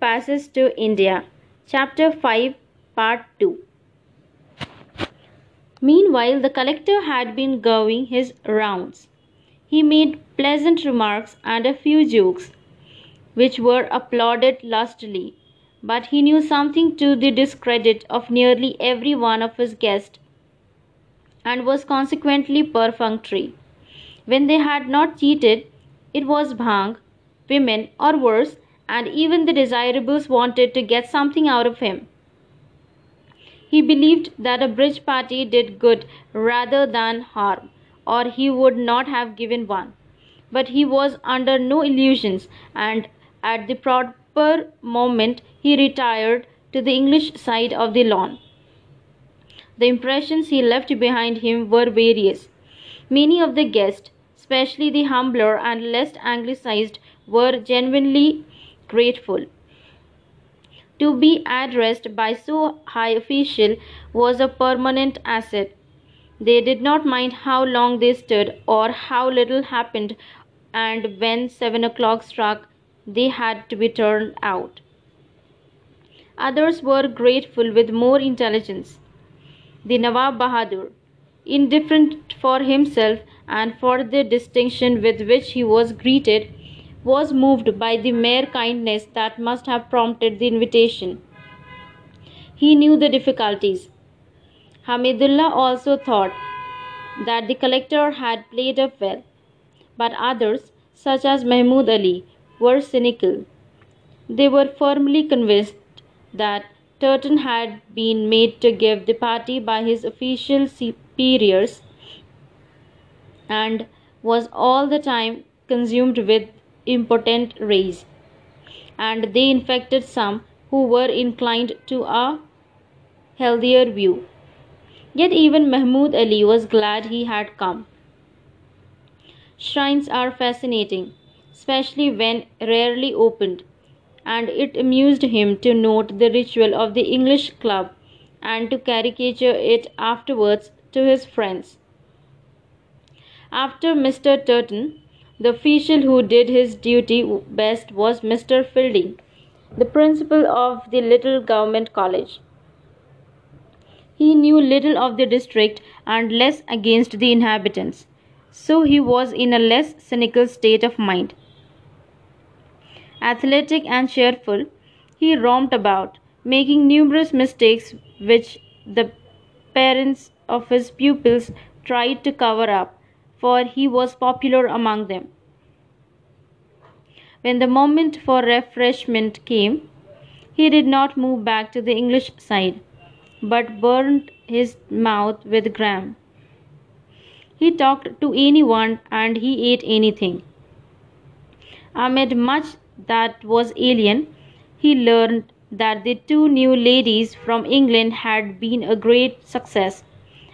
Passage to India. Chapter 5, Part 2. Meanwhile, the collector had been going his rounds. He made pleasant remarks and a few jokes, which were applauded lustily, but he knew something to the discredit of nearly every one of his guests, and was consequently perfunctory. When they had not cheated, it was bhang, women, or worse, and even the desirables wanted to get something out of him. He believed that a bridge party did good rather than harm, or he would not have given one. But he was under no illusions, and at the proper moment he retired to the English side of the lawn. The impressions he left behind him were various. Many of the guests, especially the humbler and less anglicized, were genuinely grateful. To be addressed by so high official was a permanent asset. They did not mind how long they stood or how little happened, and when seven o'clock struck, they had to be turned out. Others were grateful with more intelligence. The Nawab Bahadur, indifferent for himself and for the distinction with which he was greeted, was moved by the mere kindness that must have prompted the invitation. He knew the difficulties. Hamidullah also thought that the collector had played up well, but others, such as Mahmoud Ali, were cynical. They were firmly convinced that Turton had been made to give the party by his official superiors and was all the time consumed with impotent rage, and they infected some who were inclined to a healthier view. Yet even Mahmoud Ali was glad he had come. Shrines are fascinating, especially when rarely opened, and it amused him to note the ritual of the English club and to caricature it afterwards to his friends. After Mr. Turton, the official who did his duty best was Mr. Fielding, the principal of the little government college. He knew little of the district and less against the inhabitants, so he was in a less cynical state of mind. Athletic and cheerful, he roamed about, making numerous mistakes which the parents of his pupils tried to cover up for he was popular among them. When the moment for refreshment came, he did not move back to the English side, but burned his mouth with gram. He talked to anyone and he ate anything. Amid much that was alien, he learned that the two new ladies from England had been a great success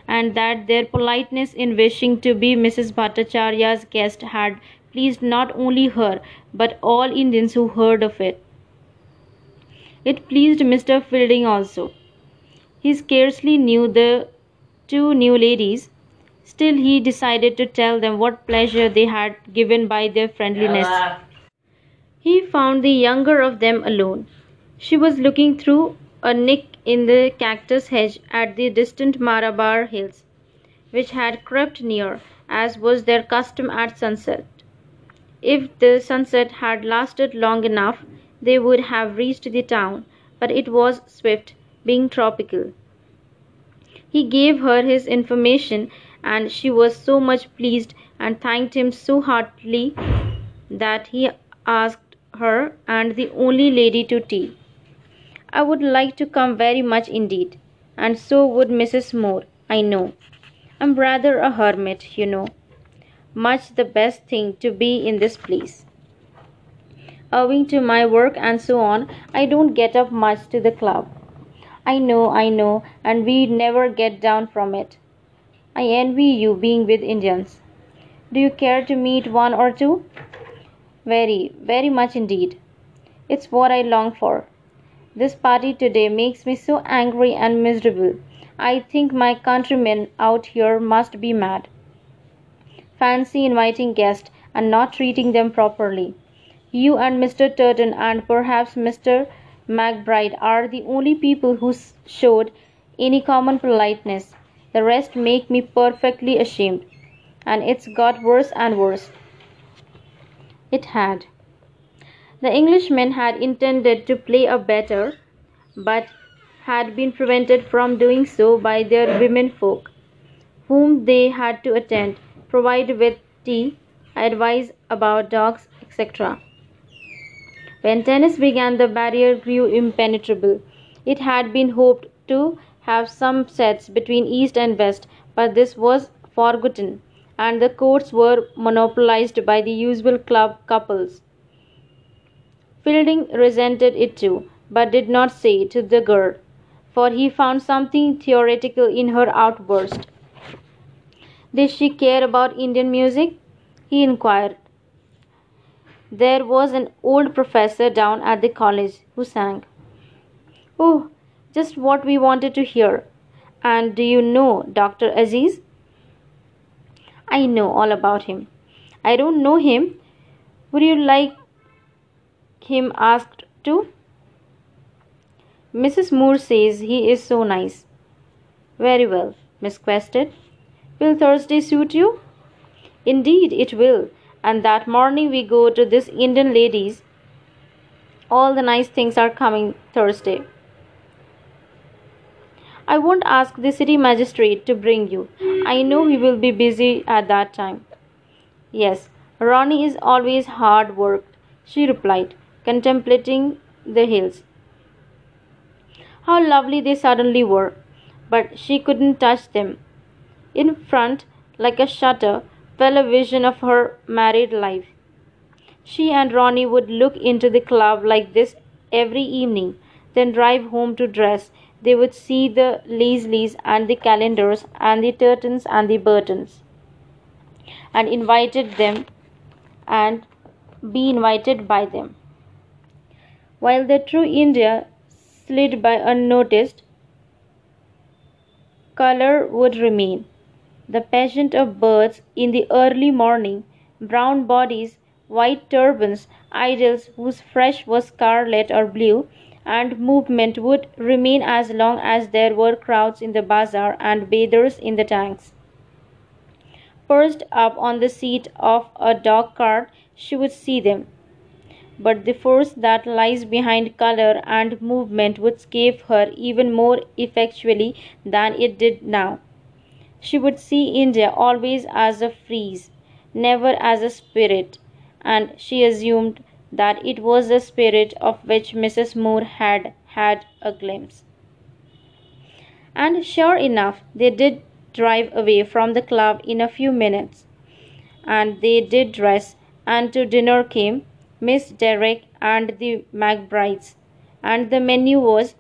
and that their politeness in wishing to be Mrs. Bhattacharya's guest had pleased not only her but all Indians who heard of it. It pleased Mr. Fielding also. He scarcely knew the two new ladies, still he decided to tell them what pleasure they had given by their friendliness. He found the younger of them alone. She was looking through a nick in the cactus hedge at the distant Marabar hills, which had crept near, as was their custom at sunset. If the sunset had lasted long enough, they would have reached the town, but it was swift, being tropical. He gave her his information, and she was so much pleased and thanked him so heartily that he asked her and the only lady to tea. I would like to come very much indeed, and so would Mrs. Moore, I know. I'm rather a hermit, you know. Much the best thing to be in this place. Owing to my work and so on, I don't get up much to the club. I know, I know, and we never get down from it. I envy you being with Indians. Do you care to meet one or two? Very, very much indeed. It's what I long for. This party today makes me so angry and miserable. I think my countrymen out here must be mad. Fancy inviting guests and not treating them properly. You and Mr. Turton and perhaps Mr. McBride are the only people who showed any common politeness. The rest make me perfectly ashamed. And it's got worse and worse. It had. The Englishmen had intended to play a better, but had been prevented from doing so by their womenfolk, whom they had to attend, provide with tea, advise about dogs, etc. When tennis began, the barrier grew impenetrable. It had been hoped to have some sets between East and West, but this was forgotten, and the courts were monopolized by the usual club couples. Fielding resented it too, but did not say to the girl, for he found something theoretical in her outburst. Did she care about Indian music? he inquired. There was an old professor down at the college who sang. Oh, just what we wanted to hear. And do you know Dr. Aziz? I know all about him. I don't know him. Would you like him asked to? Mrs. Moore says he is so nice. Very well, Miss Quested. Will Thursday suit you? Indeed, it will. And that morning we go to this Indian lady's. All the nice things are coming Thursday. I won't ask the city magistrate to bring you. I know he will be busy at that time. Yes, Ronnie is always hard worked, she replied, contemplating the hills. How lovely they suddenly were, but she couldn't touch them. In front, like a shutter, fell a vision of her married life. She and Ronnie would look into the club like this every evening, then drive home to dress. They would see the Leslies and the Callenders and the Turtons and the Burtons and invited them and be invited by them. While the true India slid by unnoticed, color would remain. The pageant of birds in the early morning, brown bodies, white turbans, idols whose flesh was scarlet or blue, and movement would remain as long as there were crowds in the bazaar and bathers in the tanks. Perched up on the seat of a dog cart, she would see them but the force that lies behind color and movement would escape her even more effectually than it did now. She would see India always as a frieze, never as a spirit, and she assumed that it was the spirit of which Mrs. Moore had had a glimpse. And sure enough, they did drive away from the club in a few minutes, and they did dress, and to dinner came Miss Derek and the McBrides, and the menu was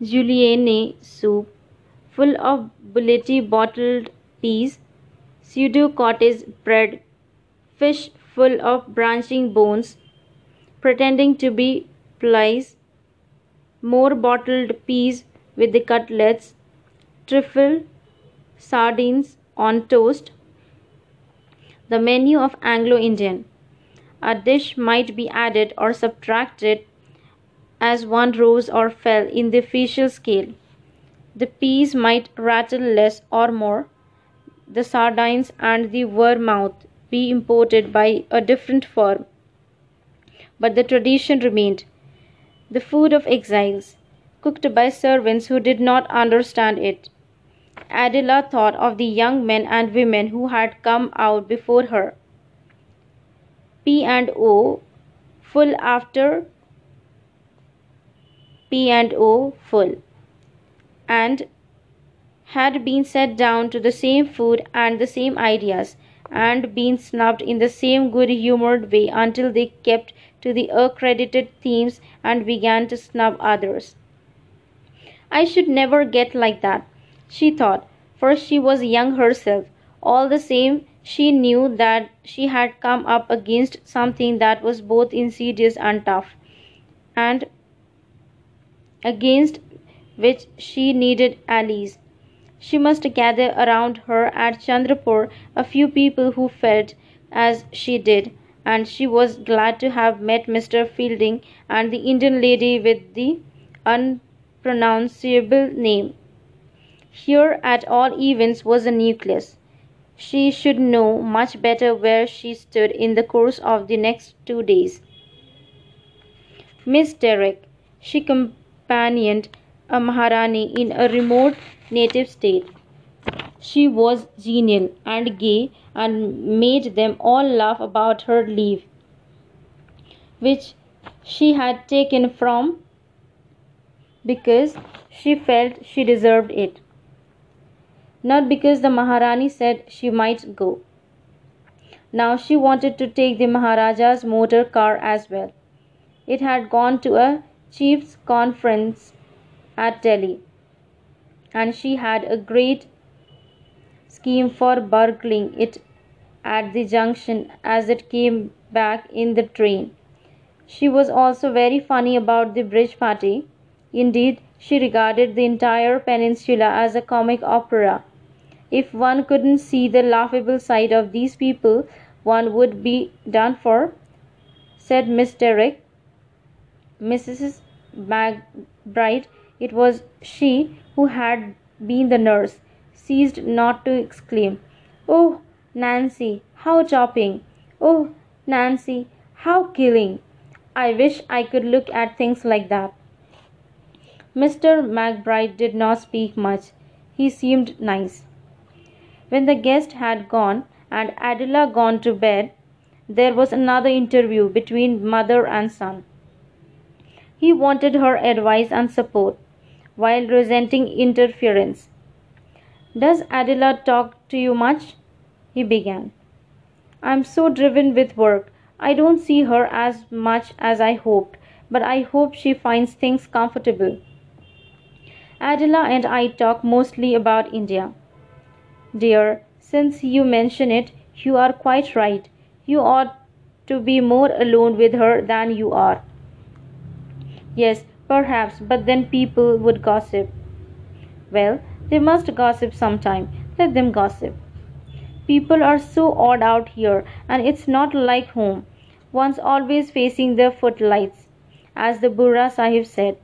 julienne soup full of bullety bottled peas, pseudo cottage bread, fish full of branching bones, pretending to be flies, more bottled peas with the cutlets, trifle, sardines on toast, the menu of Anglo Indian a dish might be added or subtracted as one rose or fell in the official scale. The peas might rattle less or more. The sardines and the vermouth be imported by a different firm. But the tradition remained. The food of exiles, cooked by servants who did not understand it. Adela thought of the young men and women who had come out before her P and O full after P and O full and had been set down to the same food and the same ideas and been snubbed in the same good humored way until they kept to the accredited themes and began to snub others. I should never get like that, she thought, for she was young herself. All the same, she knew that she had come up against something that was both insidious and tough, and against which she needed allies. She must gather around her at Chandrapore a few people who felt as she did, and she was glad to have met Mr. Fielding and the Indian lady with the unpronounceable name. Here, at all events, was a nucleus. She should know much better where she stood in the course of the next two days. Miss Derek, she companioned a Maharani in a remote native state. She was genial and gay and made them all laugh about her leave, which she had taken from because she felt she deserved it, not because the Maharani said she might go. Now she wanted to take the Maharaja's motor car as well. It had gone to a chief's conference at Delhi, and she had a great scheme for burgling it at the junction as it came back in the train. She was also very funny about the bridge party. Indeed, she regarded the entire peninsula as a comic opera. If one couldn't see the laughable side of these people, one would be done for, said Miss Derek. Mrs. McBride, it was she who had been the nurse, ceased not to exclaim, Oh, Nancy, how chopping! Oh, Nancy, how killing! I wish I could look at things like that. Mr. McBride did not speak much. He seemed nice. When the guest had gone and Adela gone to bed, there was another interview between mother and son. He wanted her advice and support, while resenting interference. Does Adela talk to you much? He began. I'm so driven with work. I don't see her as much as I hoped, but I hope she finds things comfortable. Adela and I talk mostly about India. Dear, since you mention it, you are quite right. You ought to be more alone with her than you are. Yes, perhaps, but then people would gossip. Well, they must gossip sometime. Let them gossip. People are so odd out here, and it's not like home. One's always facing the footlights, as the Burra Sahib said.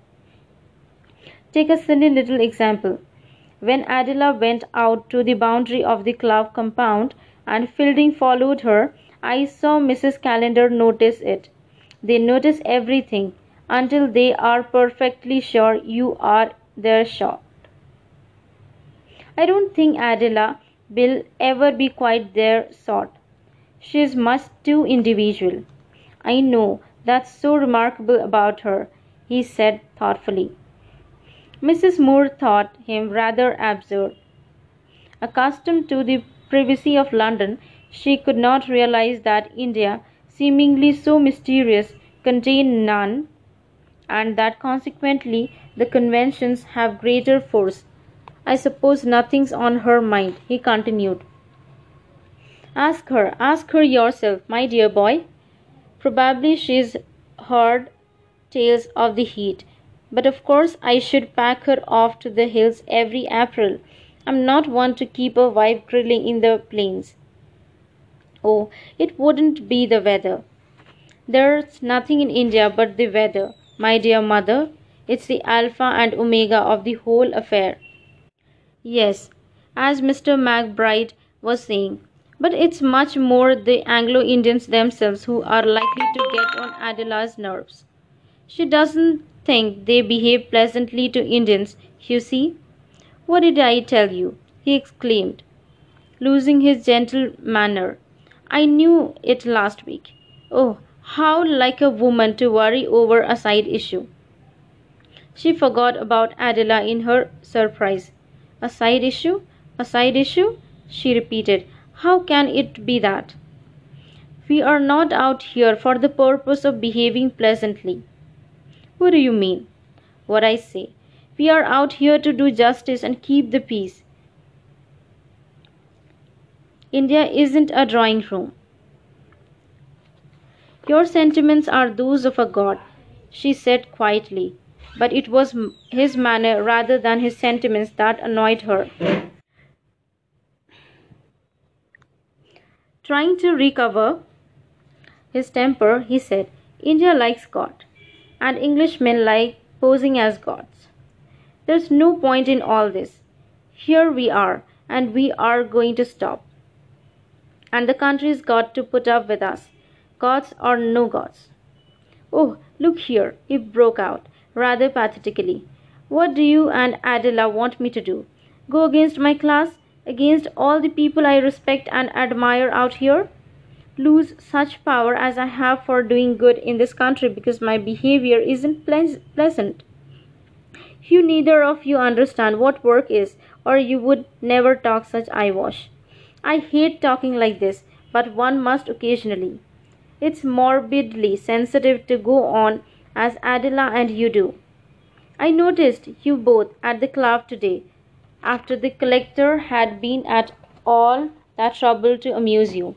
Take a silly little example. When Adela went out to the boundary of the club compound and Fielding followed her, I saw Mrs. Callender notice it. They notice everything until they are perfectly sure you are their shot. I don't think Adela will ever be quite their sort. She is much too individual. I know that's so remarkable about her, he said thoughtfully. Mrs. Moore thought him rather absurd. Accustomed to the privacy of London, she could not realize that India, seemingly so mysterious, contained none, and that consequently the conventions have greater force I suppose nothing's on her mind, he continued. Ask her, ask her yourself, my dear boy. Probably she's heard tales of the heat, but of course I should pack her off to the hills every April. I'm not one to keep a wife grilling in the plains. Oh, it wouldn't be the weather. There's nothing in India but the weather, my dear mother. It's the alpha and omega of the whole affair. Yes, as Mr. McBride was saying, but it's much more the Anglo Indians themselves who are likely to get on Adela's nerves. She doesn't think they behave pleasantly to Indians, you see. What did I tell you? he exclaimed, losing his gentle manner. I knew it last week. Oh, how like a woman to worry over a side issue. She forgot about Adela in her surprise. A side issue? A side issue? she repeated. How can it be that? We are not out here for the purpose of behaving pleasantly. What do you mean? What I say. We are out here to do justice and keep the peace. India isn't a drawing room. Your sentiments are those of a god, she said quietly but it was his manner rather than his sentiments that annoyed her. Trying to recover, his temper, he said, India likes God, and Englishmen like posing as gods. There's no point in all this. Here we are, and we are going to stop. And the country's got to put up with us, gods or no gods. Oh, look here, he broke out, rather pathetically. What do you and Adela want me to do? Go against my class? Against all the people I respect and admire out here? Lose such power as I have for doing good in this country because my behavior isn't pleasant? You neither of you understand what work is, or you would never talk such eyewash. I hate talking like this, but one must occasionally. It's morbidly sensitive to go on as Adela and you do. I noticed you both at the club today, after the collector had been at all that trouble to amuse you.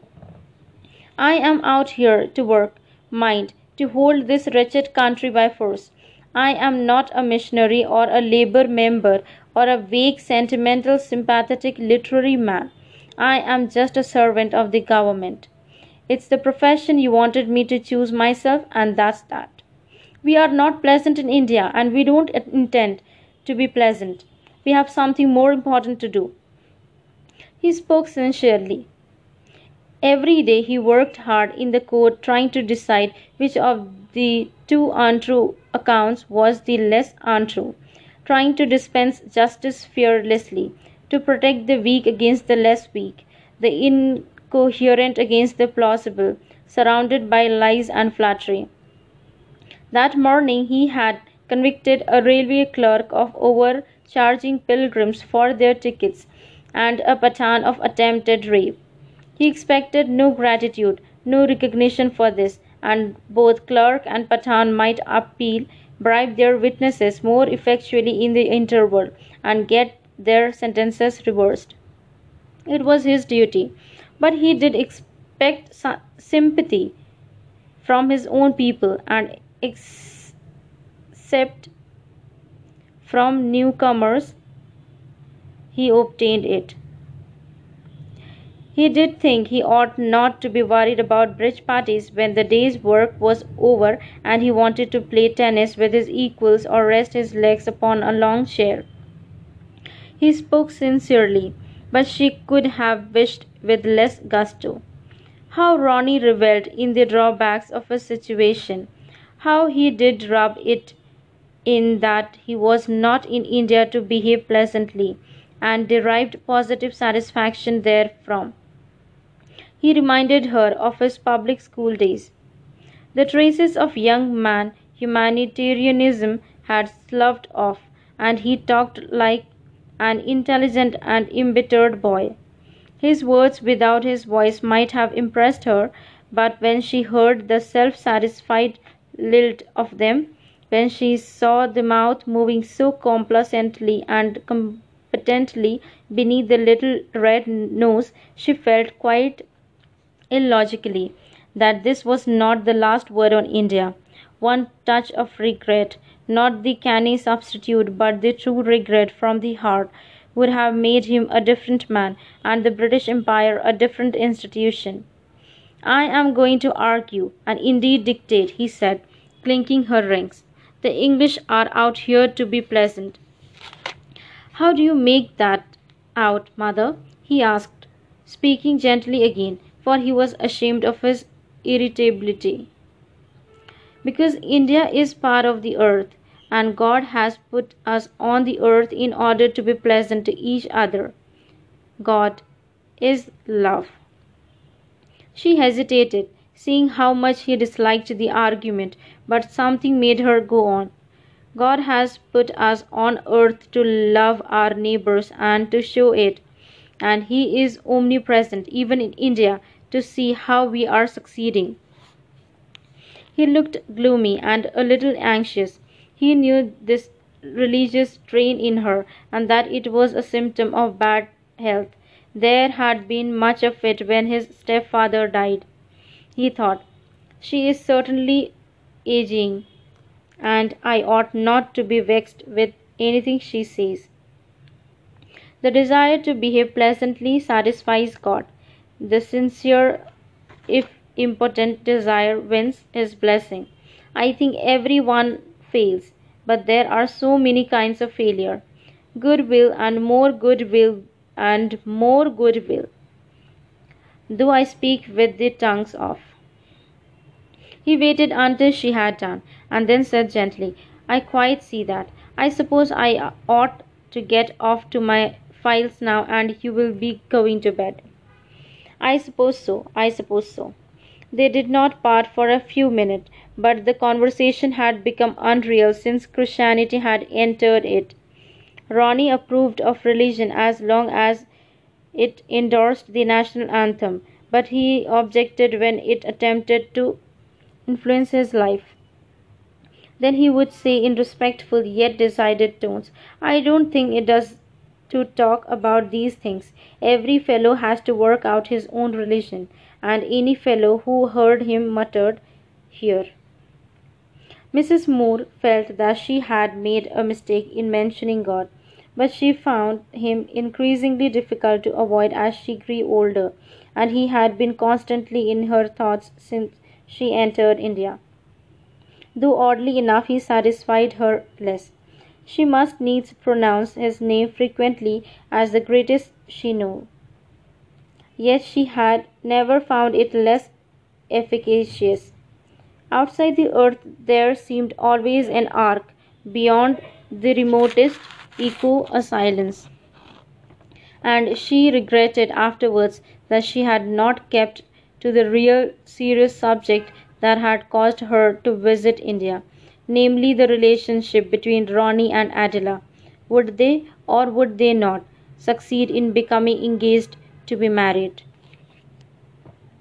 I am out here to work, mind, to hold this wretched country by force. I am not a missionary or a labor member or a vague, sentimental, sympathetic literary man. I am just a servant of the government. It's the profession you wanted me to choose myself, and that's that. We are not pleasant in India, and we don't intend to be pleasant. We have something more important to do. He spoke sincerely. Every day he worked hard in the court trying to decide which of the two untrue accounts was the less untrue, trying to dispense justice fearlessly, to protect the weak against the less weak, the incoherent against the plausible, surrounded by lies and flattery. That morning he had convicted a railway clerk of overcharging pilgrims for their tickets and a Pathan of attempted rape. He expected no gratitude, no recognition for this, and both clerk and Pathan might appeal, bribe their witnesses more effectually in the interval, and get their sentences reversed. It was his duty, but he did expect sympathy from his own people and except from newcomers he obtained it. He did think he ought not to be worried about bridge parties when the day's work was over and he wanted to play tennis with his equals or rest his legs upon a long chair. He spoke sincerely, but she could have wished with less gusto. How Ronnie revelled in the drawbacks of a situation. How he did rub it in that he was not in India to behave pleasantly, and derived positive satisfaction therefrom. He reminded her of his public school days. The traces of young man humanitarianism had sloughed off, and he talked like an intelligent and embittered boy. His words without his voice might have impressed her, but when she heard the self satisfied lilt of them, when she saw the mouth moving so complacently and competently beneath the little red nose, she felt quite illogically that this was not the last word on India. One touch of regret not the canny substitute, but the true regret from the heart, would have made him a different man, and the British Empire a different institution. I am going to argue, and indeed dictate, he said, clinking her rings. The English are out here to be pleasant. How do you make that out, mother? he asked, speaking gently again, for he was ashamed of his irritability because India is part of the earth and God has put us on the earth in order to be pleasant to each other. God is love. She hesitated, seeing how much he disliked the argument, but something made her go on. God has put us on earth to love our neighbors and to show it, and He is omnipresent, even in India, to see how we are succeeding. He looked gloomy and a little anxious. He knew this religious strain in her, and that it was a symptom of bad health. There had been much of it when his stepfather died. He thought, She is certainly aging, and I ought not to be vexed with anything she says. The desire to behave pleasantly satisfies God. The sincere, if impotent desire wins his blessing. I think everyone fails, but there are so many kinds of failure. Goodwill and more goodwill and more goodwill. Do I speak with the tongues off? He waited until she had done, and then said gently, I quite see that. I suppose I ought to get off to my files now, and you will be going to bed. I suppose so, I suppose so. They did not part for a few minutes, but the conversation had become unreal since Christianity had entered it. Ronnie approved of religion as long as it endorsed the national anthem, but he objected when it attempted to influence his life. Then he would say in respectful yet decided tones, I don't think it does to talk about these things. Every fellow has to work out his own religion, and any fellow who heard him muttered, Here. Mrs. Moore felt that she had made a mistake in mentioning God, but she found him increasingly difficult to avoid as she grew older, and he had been constantly in her thoughts since she entered India though oddly enough he satisfied her less. She must needs pronounce his name frequently as the greatest she knew. Yet she had never found it less efficacious. Outside the earth there seemed always an arc, beyond the remotest echo a silence. And she regretted afterwards that she had not kept to the real serious subject that had caused her to visit India, namely the relationship between Ronnie and Adela. Would they, or would they not, succeed in becoming engaged to be married?